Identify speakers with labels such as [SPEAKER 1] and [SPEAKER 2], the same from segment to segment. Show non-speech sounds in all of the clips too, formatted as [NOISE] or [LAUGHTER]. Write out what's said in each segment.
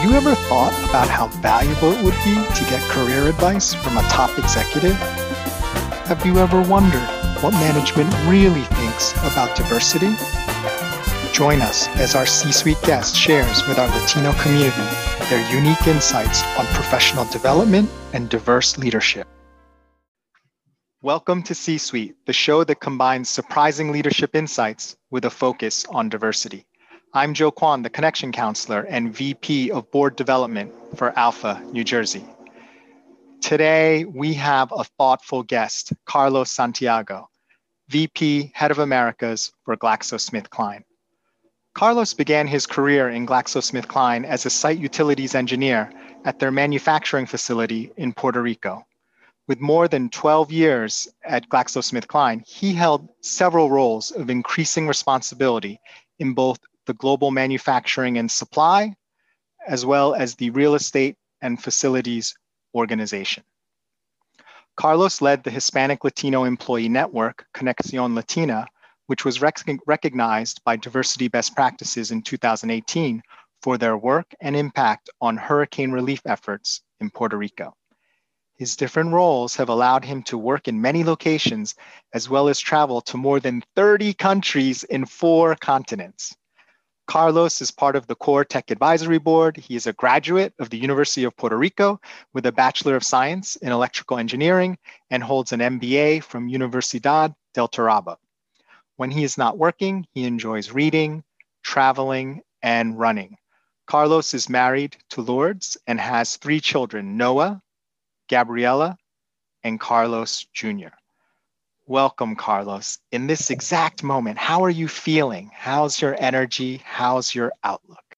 [SPEAKER 1] Have you ever thought about how valuable it would be to get career advice from a top executive? Have you ever wondered what management really thinks about diversity? Join us as our C suite guest shares with our Latino community their unique insights on professional development and diverse leadership. Welcome to C Suite, the show that combines surprising leadership insights with a focus on diversity. I'm Joe Kwan, the Connection Counselor and VP of Board Development for ALPFA, New Jersey. Today, we have a thoughtful guest, Carlos Santiago, VP, Head of Americas for GlaxoSmithKline. Carlos began his career in GlaxoSmithKline as a site utilities engineer at their manufacturing facility in Puerto Rico. With more than 12 years at GlaxoSmithKline, he held several roles of increasing responsibility in both the global manufacturing and supply, as well as the real estate and facilities organization. Carlos led the Hispanic Latino employee network, Conexión Latina, which was rec- recognized by Diversity Best Practices in 2018 for their work and impact on hurricane relief efforts in Puerto Rico. His different roles have allowed him to work in many locations as well as travel to more than 30 countries in four continents. Carlos is part of the Core Tech Advisory Board. He is a graduate of the University of Puerto Rico with a Bachelor of Science in Electrical Engineering and holds an MBA from Universidad del Turabo. When he is not working, he enjoys reading, traveling, and running. Carlos is married to Lourdes and has three children Noah, Gabriella, and Carlos Jr. Welcome, Carlos. In this exact moment, how are you feeling? How's your energy? How's your outlook?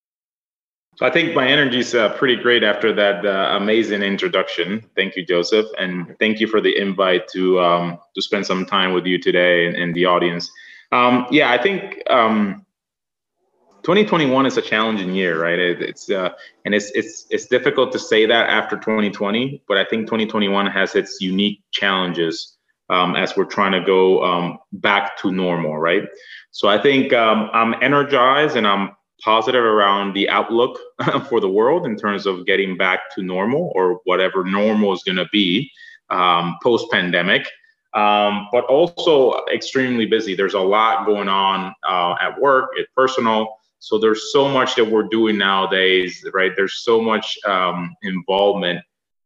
[SPEAKER 2] So I think my energy is uh, pretty great after that uh, amazing introduction. Thank you, Joseph, and thank you for the invite to um, to spend some time with you today and, and the audience. Um, yeah, I think um, 2021 is a challenging year, right? It, it's uh, and it's it's it's difficult to say that after 2020, but I think 2021 has its unique challenges um, as we're trying to go um, back to normal, right? So I think um, I'm energized and I'm positive around the outlook [LAUGHS] for the world in terms of getting back to normal or whatever normal is going to be um, post pandemic. Um, but also extremely busy. There's a lot going on uh, at work, at personal. So there's so much that we're doing nowadays, right? There's so much um, involvement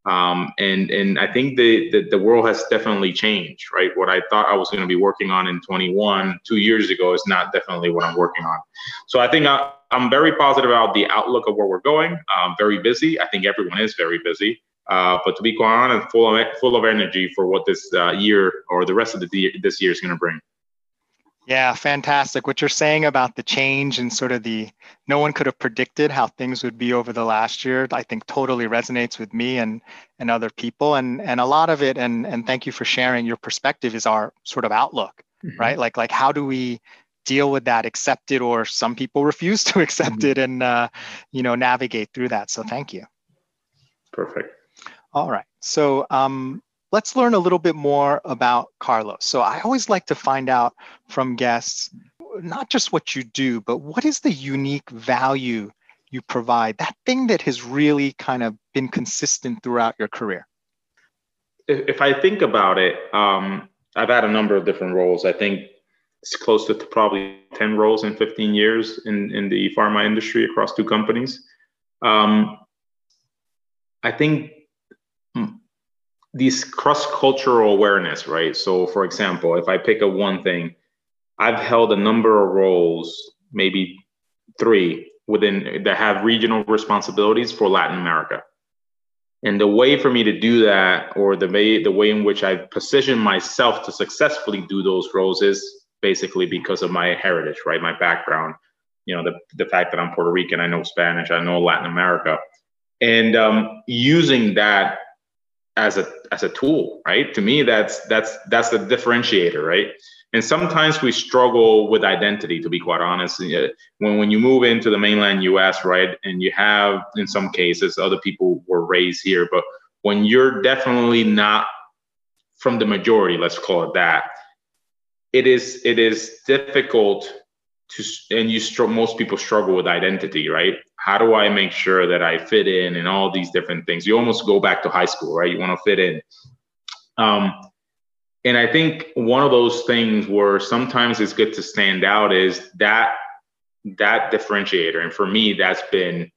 [SPEAKER 2] um, and and I think the, the, the world has definitely changed, right? What I thought I was going to be working on in 21 two years ago is not definitely what I'm working on. So I think I, am very positive about the outlook of where we're going. I'm very busy. I think everyone is very busy. Uh, but to be quite honest, full of full of energy for what this uh, year or the rest of the this year is going to bring.
[SPEAKER 1] Yeah, fantastic. What you're saying about the change and sort of the no one could have predicted how things would be over the last year, I think totally resonates with me and and other people. And and a lot of it, and and thank you for sharing your perspective, is our sort of outlook, mm-hmm. right? Like like how do we deal with that, accept it, or some people [LAUGHS] refuse to accept mm-hmm. it and uh, you know navigate through that. So thank you.
[SPEAKER 2] Perfect.
[SPEAKER 1] All right. So um, let's learn a little bit more about Carlos. So I always like to find out from guests not just what you do, but what is the unique value you provide, that thing that has really kind of been consistent throughout your career?
[SPEAKER 2] If I think about it, um, I've had a number of different roles. I think it's close to probably 10 roles in 15 years in, in the pharma industry across two companies. Um, I think this cross-cultural awareness, right? So, for example, if I pick a one thing, I've held a number of roles, maybe three within that have regional responsibilities for Latin America. And the way for me to do that, or the way the way in which I position myself to successfully do those roles, is basically because of my heritage, right? My background, you know, the the fact that I'm Puerto Rican, I know Spanish, I know Latin America, and um, using that as a as a tool right? To me that's that's that's the differentiator right? And sometimes we struggle with identity to be quite honest. When when you move into the mainland us right and you have in some cases other people were raised here but when you're definitely not from the majority let's call it that it is it is difficult to and you str- most people struggle with identity right how do I make sure that I fit in and all these different things? You almost go back to high school, right? You want to fit in. Um, and I think one of those things where sometimes it's good to stand out is that that differentiator. And for me, that's been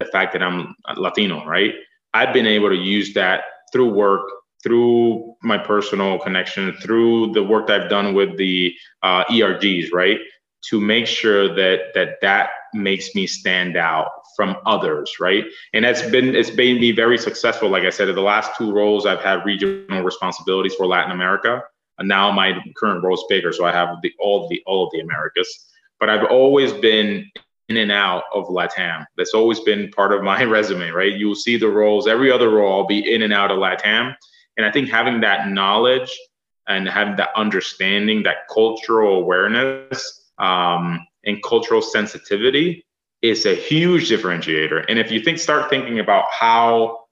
[SPEAKER 2] the fact that I'm Latino, right? I've been able to use that through work, through my personal connection, through the work that I've done with the uh, ERGs, right? To make sure that that that makes me stand out from others, right? And that's been it's made me very successful. Like I said, in the last two roles, I've had regional responsibilities for Latin America, and now my current role is bigger, so I have the all the all of the Americas. But I've always been in and out of LATAM. That's always been part of my [LAUGHS] resume, right? You'll see the roles, every other role, I'll be in and out of LATAM. And I think having that knowledge and having that understanding, that cultural awareness um, and cultural sensitivity is a huge differentiator. And if you think, start thinking about how,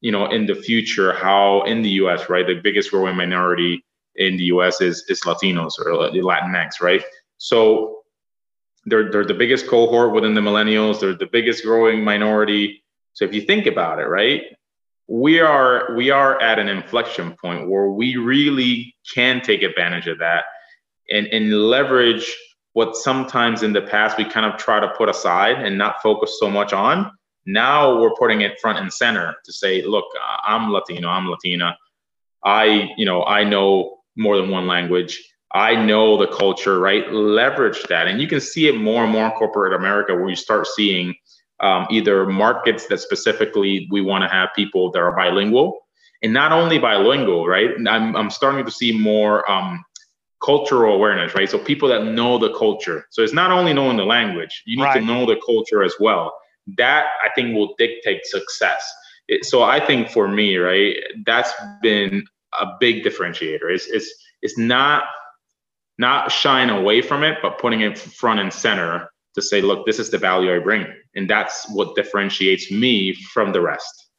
[SPEAKER 2] you know, in the future, how in the US, right, the biggest growing minority in the US is, is Latinos or the Latinx, right? So they're they're the biggest cohort within the millennials. They're the biggest growing minority. So if you think about it, right, we are we are at an inflection point where we really can take advantage of that and and leverage what sometimes in the past we kind of try to put aside and not focus so much on. Now we're putting it front and center to say, look, I'm Latino, I'm Latina. I, you know, I know more than one language. I know the culture, right? Leverage that. And you can see it more and more in corporate America where you start seeing um, either markets that specifically we want to have people that are bilingual and not only bilingual, right? I'm, I'm starting to see more um, cultural awareness, right? So people that know the culture. So it's not only knowing the language, you need right. to know the culture as well. That I think will dictate success. It, so I think for me, right, that's been a big differentiator. It's, it's, it's not not shying away from it, but putting it front and center to say, look, this is the value I bring. And that's what differentiates me from the rest.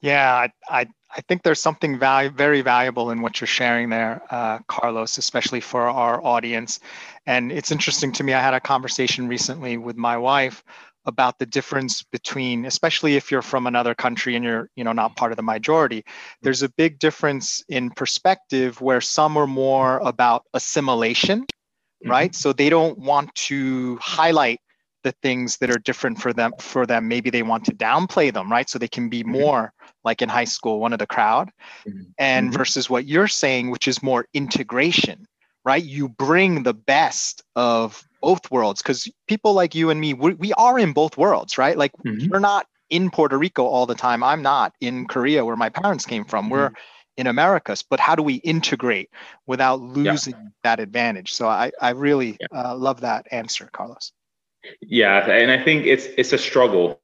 [SPEAKER 1] Yeah, I, I, I think there's something value, very valuable in what you're sharing there, uh, Carlos, especially for our audience. And it's interesting to me. I had a conversation recently with my wife about the difference between especially if you're from another country and you're you know not part of the majority there's a big difference in perspective where some are more about assimilation mm-hmm. right so they don't want to highlight the things that are different for them for them maybe they want to downplay them right so they can be mm-hmm. more like in high school one of the crowd mm-hmm. and mm-hmm. versus what you're saying which is more integration right you bring the best of both worlds because people like you and me we, we are in both worlds right like mm-hmm. we're not in puerto rico all the time i'm not in korea where my parents came from mm-hmm. we're in americas but how do we integrate without losing yeah. that advantage so i, I really yeah. uh, love that answer carlos
[SPEAKER 2] yeah and i think it's it's a struggle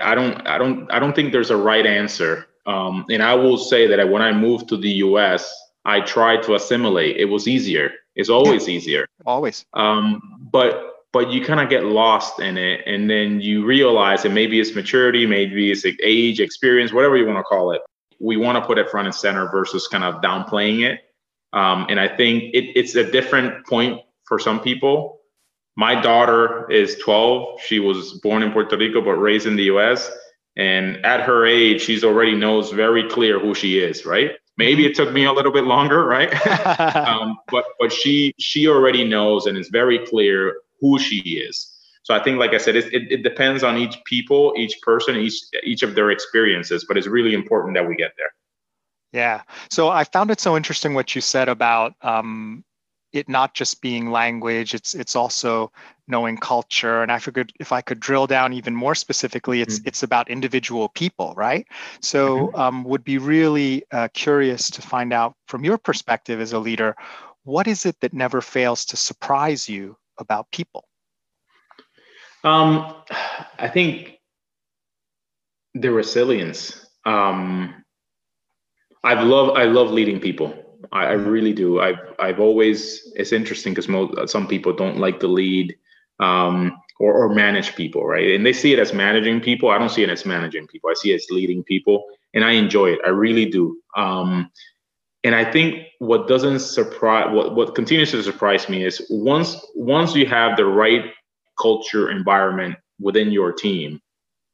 [SPEAKER 2] i don't i don't i don't think there's a right answer um, and i will say that when i moved to the us i tried to assimilate it was easier it's always yeah. easier.
[SPEAKER 1] Always.
[SPEAKER 2] Um, but but you kind of get lost in it, and then you realize that maybe it's maturity, maybe it's age, experience, whatever you want to call it. We want to put it front and center versus kind of downplaying it. Um, and I think it, it's a different point for some people. My daughter is 12. She was born in Puerto Rico but raised in the U.S. And at her age, she's already knows very clear who she is, right? Maybe it took me a little bit longer, right? [LAUGHS] [LAUGHS] um, but but she she already knows and it's very clear who she is. So I think, like I said, it, it, it depends on each people, each person, each each of their experiences. But it's really important that we get there.
[SPEAKER 1] Yeah. So I found it so interesting what you said about um, it not just being language it's it's also knowing culture. And i figured if i could drill down even more specifically it's mm-hmm. it's about individual people right? So mm-hmm. um, would be really uh, curious to find out from your perspective as a leader what is it that never fails to surprise you about people?
[SPEAKER 2] Um, i think the resilience. Um, i love i love leading people I, I really do. I've I've always it's interesting because most some people don't like to lead um, or or manage people, right? And they see it as managing people. I don't see it as managing people. I see it as leading people, and I enjoy it. I really do. Um, and I think what doesn't surprise what what continues to surprise me is once once you have the right culture environment within your team,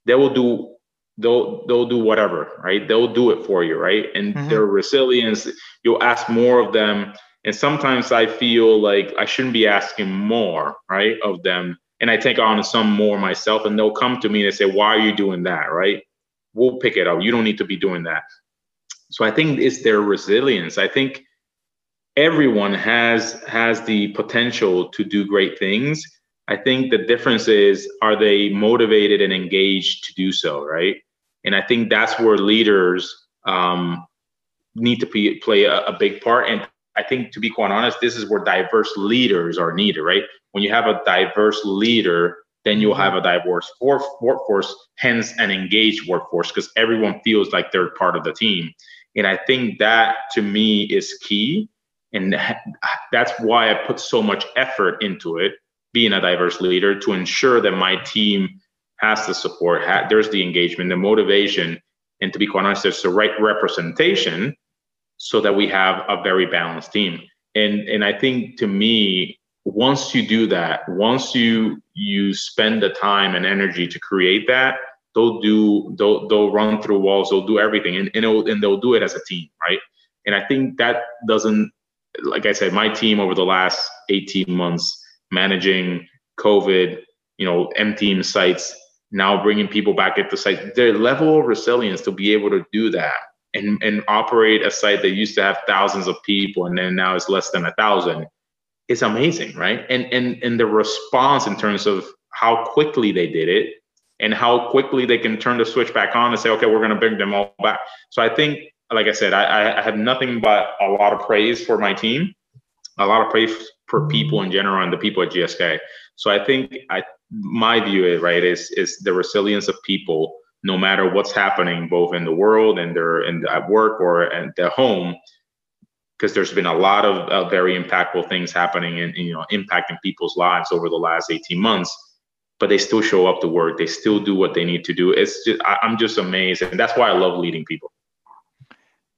[SPEAKER 2] they will do they'll they'll do whatever, right? They'll do it for you, right? And mm-hmm. their resilience, you'll ask more of them. And sometimes I feel like I shouldn't be asking more, right, of them. And I take on some more myself, and they'll come to me and say, "Why are you doing that?" Right? We'll pick it up. You don't need to be doing that. So I think it's their resilience. I think everyone has has the potential to do great things. I think the difference is are they motivated and engaged to do so, right? And I think that's where leaders um, need to be, play a, a big part. And I think to be quite honest, this is where diverse leaders are needed, right? When you have a diverse leader, then you'll have a diverse workforce, hence an engaged workforce, because everyone feels like they're part of the team. And I think that to me is key. And that's why I put so much effort into it, being a diverse leader, to ensure that my team has the support, ha- there's the engagement, the motivation, and to be quite honest, there's the right representation so that we have a very balanced team. And and I think to me, once you do that, once you you spend the time and energy to create that, they'll do they'll they'll run through walls, they'll do everything, and and, and they'll do it as a team, right? And I think that doesn't, like I said, my team over the last 18 months managing COVID, you know, emptying sites, now bringing people back at the site, their level of resilience to be able to do that and, and operate a site that used to have thousands of people and then now it's less than a thousand is amazing, right? And and and the response in terms of how quickly they did it and how quickly they can turn the switch back on and say, okay, we're going to bring them all back. So I think, like I said, I, I have nothing but a lot of praise for my team, a lot of praise for people in general and the people at GSK. So I think I my view is right is is the resilience of people no matter what's happening both in the world and they're in at work or at their home because there's been a lot of uh, very impactful things happening and you know impacting people's lives over the last 18 months but they still show up to work. They still do what they need to do. It's just I, i'm just amazed and that's why i love leading people.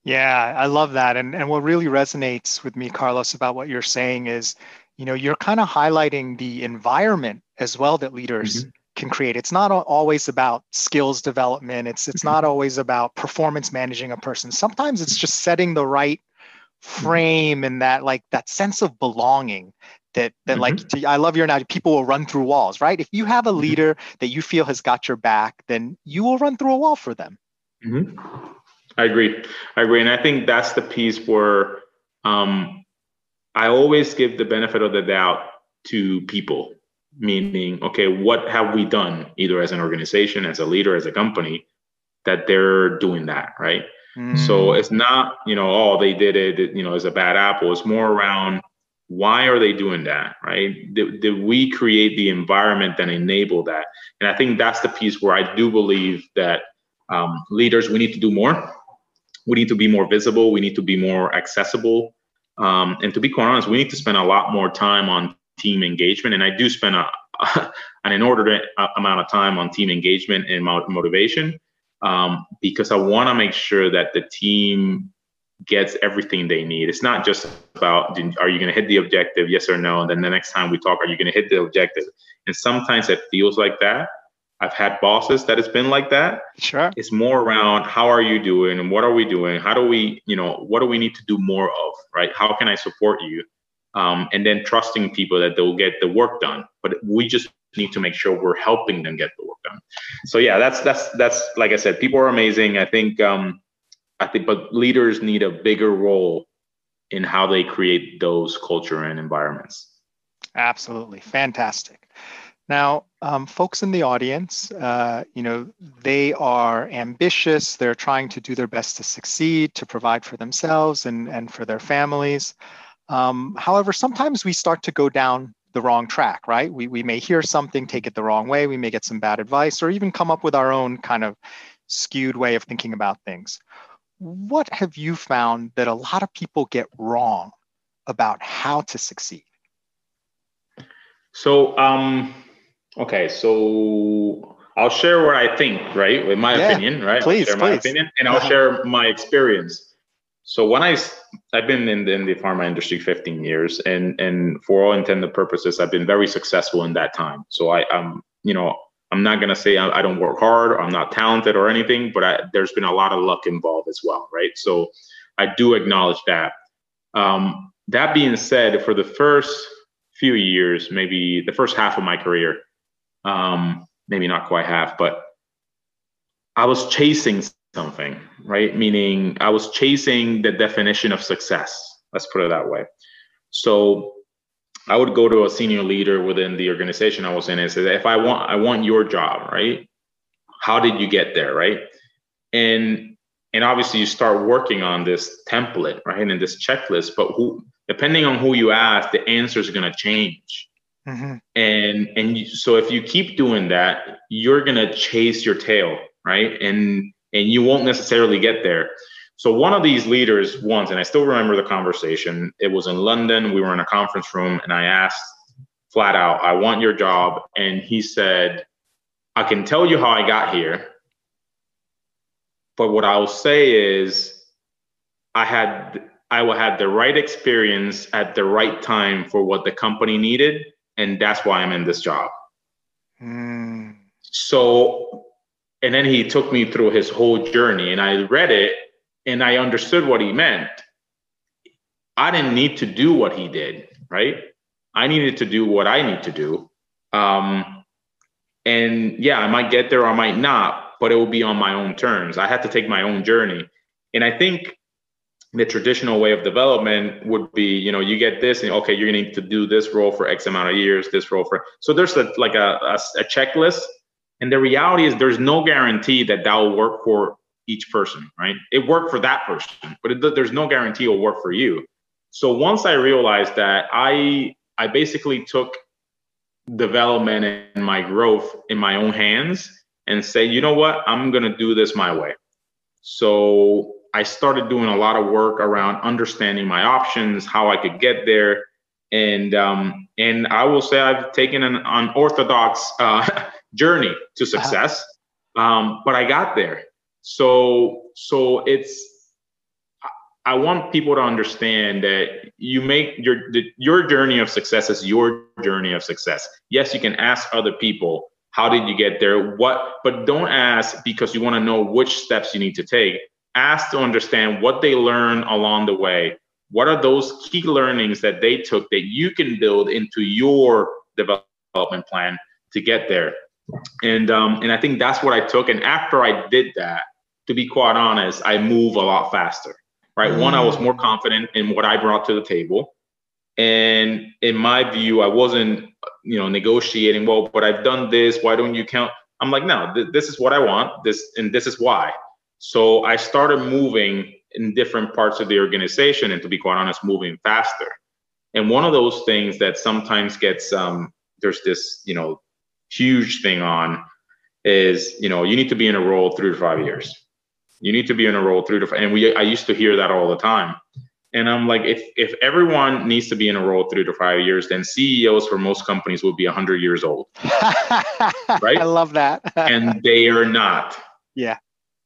[SPEAKER 1] Yeah i love that and and what really resonates with me carlos about what you're saying is you know you're kind of highlighting the environment as well that leaders mm-hmm. can create it's not always about skills development it's it's mm-hmm. not always about performance managing a person sometimes it's just setting the right mm-hmm. frame and that like that sense of belonging that that mm-hmm. like i love your analogy people will run through walls right if you have a mm-hmm. leader that you feel has got your back then you will run through a wall for them
[SPEAKER 2] mm-hmm. i agree i agree and i think that's the piece where um, I always give the benefit of the doubt to people, meaning, okay, what have we done, either as an organization, as a leader, as a company, that they're doing that, right? Mm. So it's not, you know, oh, they did it, you know, as a bad apple. It's more around why are they doing that, right? Did, did we create the environment that enable that? And I think that's the piece where I do believe that um, leaders, we need to do more. We need to be more visible. We need to be more accessible um, and to be quite honest, we need to spend a lot more time on team engagement. And I do spend a, [LAUGHS] an inordinate amount of time on team engagement and motivation um, because I want to make sure that the team gets everything they need. It's not just about are you going to hit the objective, yes or no, and then the next time we talk, are you going to hit the objective? And sometimes it feels like that, I've had bosses that it's been like that.
[SPEAKER 1] Sure.
[SPEAKER 2] It's more around how are you doing and what are we doing? How do we, you know, what do we need to do more of, right? How can I support you? Um, and then trusting people that they'll get the work done. But we just need to make sure we're helping them get the work done. So yeah, that's that's that's like I said, people are amazing. I think um, I think, but leaders need a bigger role in how they create those culture and environments.
[SPEAKER 1] Absolutely, fantastic. Now, um, folks in the audience, uh, you know, they are ambitious. They're trying to do their best to succeed, to provide for themselves and, and for their families. Um, however, sometimes we start to go down the wrong track, right? We, we may hear something, take it the wrong way. We may get some bad advice or even come up with our own kind of skewed way of thinking about things. What have you found that a lot of people get wrong about how to succeed?
[SPEAKER 2] So, um, Okay, so I'll share what I think, right? With my yeah, opinion, right?
[SPEAKER 1] Please,
[SPEAKER 2] I'll share
[SPEAKER 1] please.
[SPEAKER 2] my opinion, and I'll [LAUGHS] share my experience. So when I I've been in the, in the pharma industry 15 years, and and for all intended purposes, I've been very successful in that time. So I'm, you know I'm not going to say I, I, don't work hard or I'm not talented or anything, but I, there's been a lot of luck involved as well, right? So I do acknowledge that. Um, that being said, for the first few years, maybe the first half of my career, um, maybe not quite half, but I was chasing something, right? Meaning I was chasing the definition of success. Let's put it that way. So I would go to a senior leader within the organization I was in and say, if I want, I want your job, right? How did you get there, right? And and obviously you start working on this template, right, and this checklist. But who, depending on who you ask, the answer is going to change. Mm-hmm. And and so if you keep doing that, you're to chase your tail, right? And and you won't necessarily get there. So one of these leaders once, and I still remember the conversation. It was in London. We were in a conference room, and I asked flat out, "I want your job," and he said, "I can tell you how I got here, but what I'll say is, I had I had the right experience at the right time for what the company needed, and that's why I'm in this job." Mm. So, and then he took me through his whole journey, and I read it and I understood what he meant. I didn't need to do what he did, right? I needed to do what I need to do. Um, and yeah, I might get there or I might not, but it will be on my own terms. I had to take my own journey. And I think the traditional way of development would be, you know, you get this and okay, you're need to do this role for X amount of years, this role for so there's a, like a, a, a checklist. And the reality is there's no guarantee that that will work for each person, right? It worked for that person, but it, there's no guarantee it'll work for you. So once I realized that, I I basically took development and my growth in my own hands and say, you know what, I'm gonna do this my way. So I started doing a lot of work around understanding my options, how I could get there, and um, and I will say I've taken an unorthodox uh, [LAUGHS] journey to uh-huh. success, um, but I got there, so so it's I want people to understand that you make your your journey of success is your journey of success. Yes, you can ask other people, how did you get there? What but don't ask because you want to know which steps you need to take. Ask to understand what they learn along the way. What are those key learnings that they took that you can build into your development plan to get there? And um, and I think that's what I took. And after I did that, to be quite honest, I move a lot faster. Right. Mm. One, I was more confident in what I brought to the table. And in my view, I wasn't, you know, negotiating, well, but I've done this. Why don't you count? I'm like, no, th- this is what I want. This and this is why. So I started moving in different parts of the organization and to be quite honest, moving faster. And one of those things that sometimes gets um, there's this, you know, huge thing on is, you know, you need to be in a role three to five years. You need to be in a role three to five. And we, I used to hear that all the time. And I'm like, if if everyone needs to be in a role three to five years, then CEOs for most companies will be 100 years old. [LAUGHS]
[SPEAKER 1] right? I love that.
[SPEAKER 2] and they are not. [LAUGHS]
[SPEAKER 1] Yeah.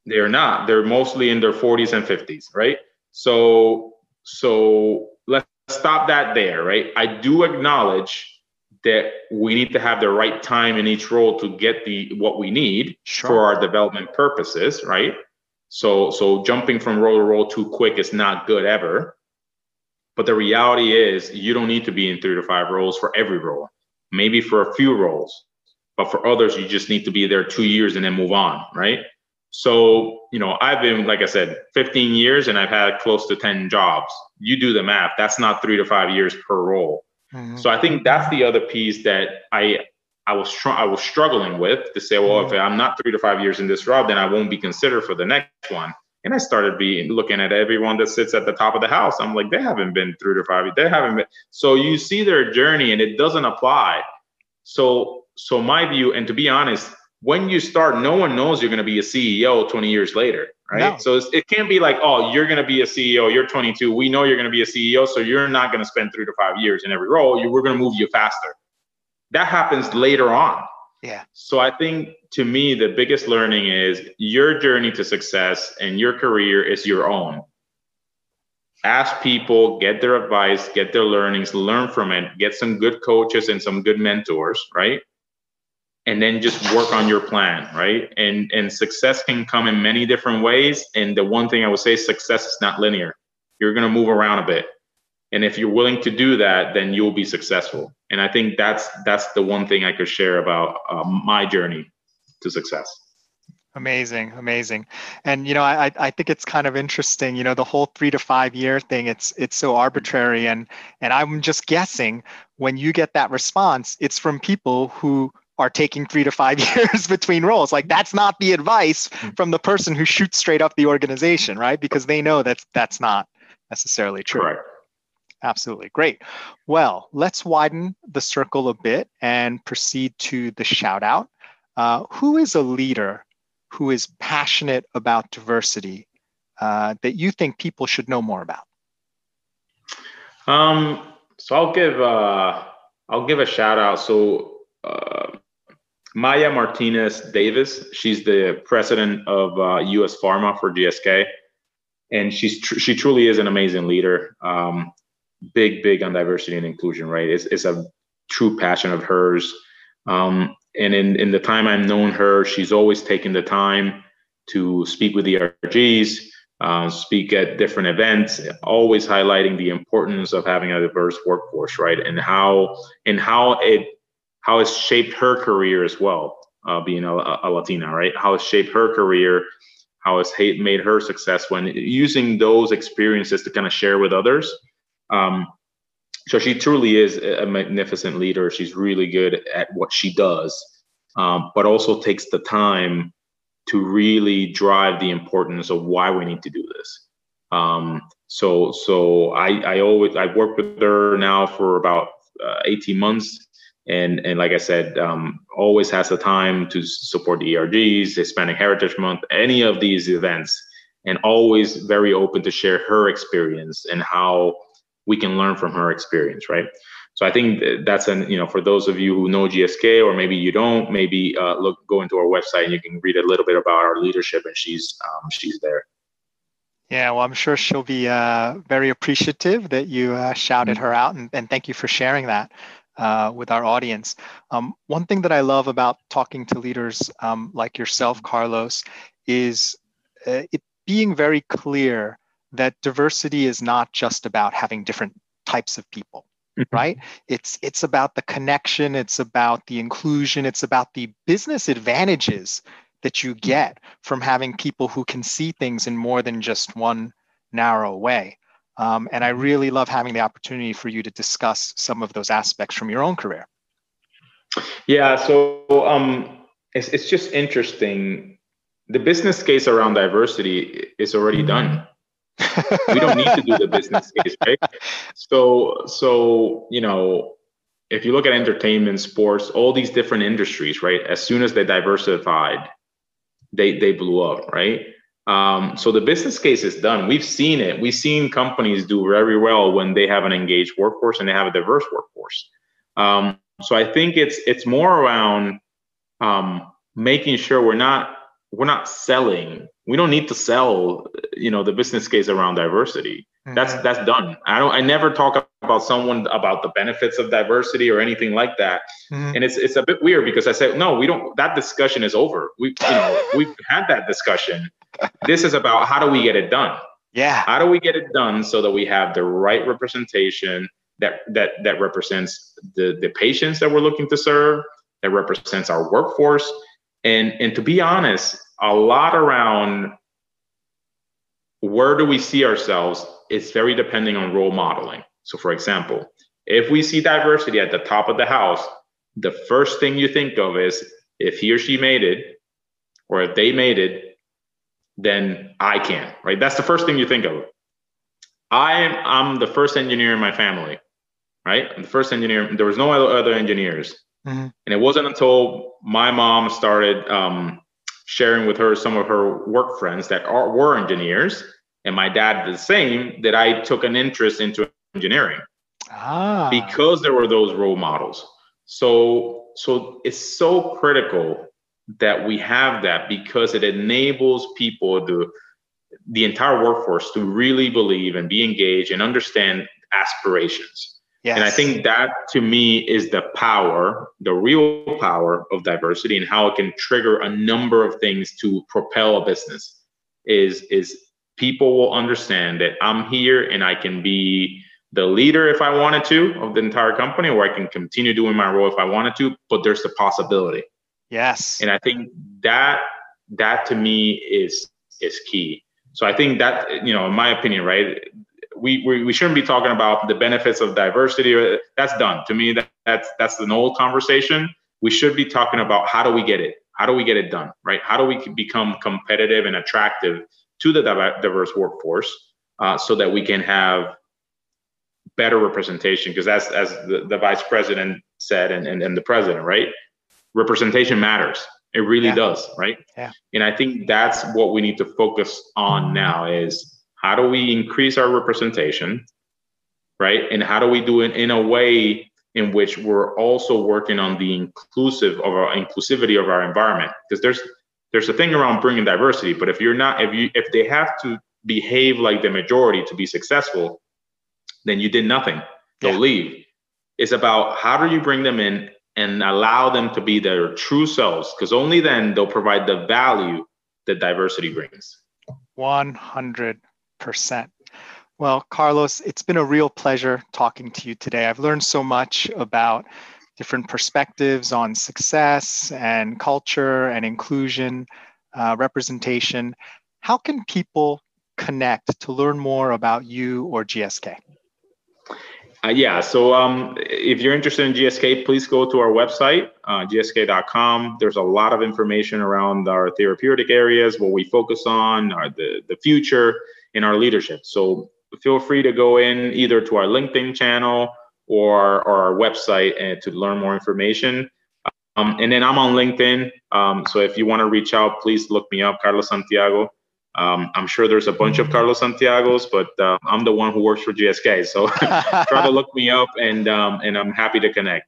[SPEAKER 2] They are not. They're mostly in their 40s and 50s, right? So so let's stop that there, right? I do acknowledge that we need to have the right time in each role to get the what we need sure. for our development purposes, right? So so jumping from role to role too quick is not good ever. But the reality is you don't need to be in three to five roles for every role. Maybe for a few roles, but for others you just need to be there two years and then move on, right? So, you know, I've been, like I said, 15 years and I've had close to 10 jobs. You do the math, that's not three to five years per role. Mm-hmm. So I think that's the other piece that I I was tr- I was struggling with to say, well, if I'm not three to five years in this job, then I won't be considered for the next one. And I started being looking at everyone that sits at the top of the house. I'm like, they haven't been three to five. They haven't been. So you see their journey, and it doesn't apply. So so my view, and to be honest, when you start, no one knows you're going to be a CEO 20 years later, right? No. So it can't be like, oh, you're going to be a CEO. You're 22. We know you're going to be a CEO, so you're not going to spend three to five years in every role. You, we're going to move you faster that happens later on.
[SPEAKER 1] Yeah.
[SPEAKER 2] So I think to me, the biggest learning is your journey to success and your career is your own. Ask people, get their advice, get their learnings, learn from it, get some good coaches and some good mentors, right? And then just work on your plan, right? And and success can come in many different ways. And the one thing I would say, success is not linear. You're gonna move around a bit. And if you're willing to do that, then you'll be successful. And I think that's that's the one thing I could share about uh, my journey to success.
[SPEAKER 1] Amazing, amazing, and you know, I I think it's kind of interesting. You know, the whole three to five year thing. It's it's so arbitrary, and and I'm just guessing when you get that response, it's from people who are taking three to five [LAUGHS] years between roles. Like that's not the advice mm. from the person who shoots straight up the organization, right? Because they know that that's not necessarily true.
[SPEAKER 2] Correct.
[SPEAKER 1] Absolutely. Great. Well, let's widen the circle a bit and proceed to the shout out. Uh, who is a leader who is passionate about diversity uh, that you think people should know more about?
[SPEAKER 2] Um, so I'll give uh, I'll give a shout out. So uh, Maya Martinez Davis, she's the president of uh, U.S. Pharma for GSK, and she's tr- she truly is an amazing leader. Um, big, big on diversity and inclusion. Right, it's, it's a true passion of hers. Um, and in, in the time I've known her, she's always taken the time to speak with the ERGs, uh, speak at different events, always highlighting the importance of having a diverse workforce, right? And how and how it how it's shaped her career as well, uh, being a, a, Latina, right? How it's shaped her career, how it's made her successful, and using those experiences to kind of share with others. Um, so she truly is a magnificent leader. She's really good at what she does, um, but also takes the time to really drive the importance of why we need to do this. Um, so, so I, I always I've worked with her now for about uh, 18 months, and and like I said, um, always has the time to support the ERGs, Hispanic Heritage Month, any of these events, and always very open to share her experience and how we can learn from her experience, right? So I think that's an you know for those of you who know GSK or maybe you don't, maybe uh, look go into our website and you can read a little bit about our leadership, and she's um, she's there.
[SPEAKER 1] Yeah, well, I'm sure she'll be uh, very appreciative that you uh, shouted mm-hmm. her out, and, and thank you for sharing that uh, with our audience. Um, one thing that I love about talking to leaders um, like yourself, Carlos, is uh, it being very clear that diversity is not just about having different types of people mm-hmm. right it's it's about the connection it's about the inclusion it's about the business advantages that you get from having people who can see things in more than just one narrow way um, and i mm-hmm. really love having the opportunity for you to discuss some of those aspects from your own career
[SPEAKER 2] yeah so um, it's, it's just interesting the business case around diversity is already done we don't need to do the business case, right? [LAUGHS] So, so you know, if you look at entertainment, sports, all these different industries, right? As soon as they diversified, they they blew up, right? Um, so the business case is done. We've seen it. We've seen companies do very well when they have an engaged workforce and they have a diverse workforce. Um, so I think it's it's more around um, making sure we're not we're not selling we don't need to sell you know the business case around diversity mm-hmm. that's that's done i don't i never talk about someone about the benefits of diversity or anything like that mm-hmm. and it's it's a bit weird because i said no we don't that discussion is over we you know we've had that discussion this is about how do we get it done?
[SPEAKER 1] Yeah.
[SPEAKER 2] How do we get it done so that we have the right representation that that that represents the the patients that we're looking to serve that represents our workforce? And and to be honest a lot around where do we see ourselves it's very depending on role modeling. So for example if we see diversity at the top of the house the first thing you think of is if he or she made it or if they made it then i can right that's the first thing you think of i'm i'm the first engineer in my family right i'm the first engineer there was no other engineers mm-hmm. and it wasn't until my mom started um, sharing with her some of her work friends that are, were engineers, and my dad did the same, that I took an interest into engineering ah. because there were those role models. So, so it's so critical that we have that because it enables people to the entire workforce to really believe and be engaged and understand aspirations. Yes. And I think that to me is the power, the real power of diversity and how it can trigger a number of things to propel a business. Is is people will understand that I'm here and I can be the leader if I wanted to of the entire company, or I can continue doing my role if I wanted to, but there's the possibility.
[SPEAKER 1] Yes.
[SPEAKER 2] And I think that that to me is is key. So I think that you know, in my opinion, right, we, we, we shouldn't be talking about the benefits of diversity. That's done. To me, that, that's that's an old conversation. We should be talking about how do we get it? How do we get it done? Right? How do we become competitive and attractive to the diverse workforce uh, so that we can have better representation? Because that's as the, the vice president said and, and, and the president, right? Representation matters. It really yeah. does, right?
[SPEAKER 1] Yeah.
[SPEAKER 2] And I think that's what we need to focus on mm-hmm. now is how do we increase our representation, right? And how do we do it in a way in which we're also working on the inclusive of our inclusivity of our environment? Because there's there's a thing around bringing diversity, but if you're not, if you if they have to behave like the majority to be successful, then you did nothing. They'll yeah. leave. It's about how do you bring them in and allow them to be their true selves, because only then they'll provide the value that diversity brings.
[SPEAKER 1] 100 percent Well, Carlos, it's been a real pleasure talking to you today. I've learned so much about different perspectives on success and culture and inclusion, uh, representation. How can people connect to learn more about you or GSK?
[SPEAKER 2] Uh, yeah, so um, if you're interested in GSK, please go to our website, uh, gsk.com. There's a lot of information around our therapeutic areas, what we focus on, our, the, the future, in our leadership. So feel free to go in either to our LinkedIn channel or, or our website and to learn more information. Um, and then I'm on LinkedIn. Um, so if you want to reach out, please look me up, Carlos Santiago. Um, I'm sure there's a bunch of Carlos Santiagos, but uh, I'm the one who works for GSK. So [LAUGHS] try to look me up, and um, and I'm happy to connect.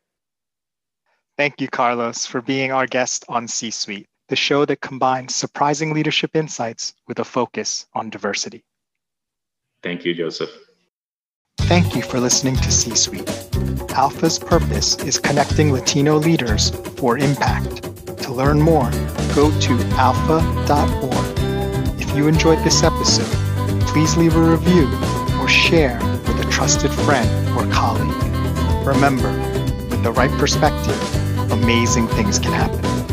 [SPEAKER 1] Thank you, Carlos, for being our guest on C Suite, the show that combines surprising leadership insights with a focus on diversity.
[SPEAKER 2] Thank you, Joseph.
[SPEAKER 1] Thank you for listening to C Suite. ALPFA's purpose is connecting Latino leaders for impact. To learn more, go to alpfa.org. You enjoyed this episode, please leave a review or share with a trusted friend or colleague. Remember, with the right perspective, amazing things can happen.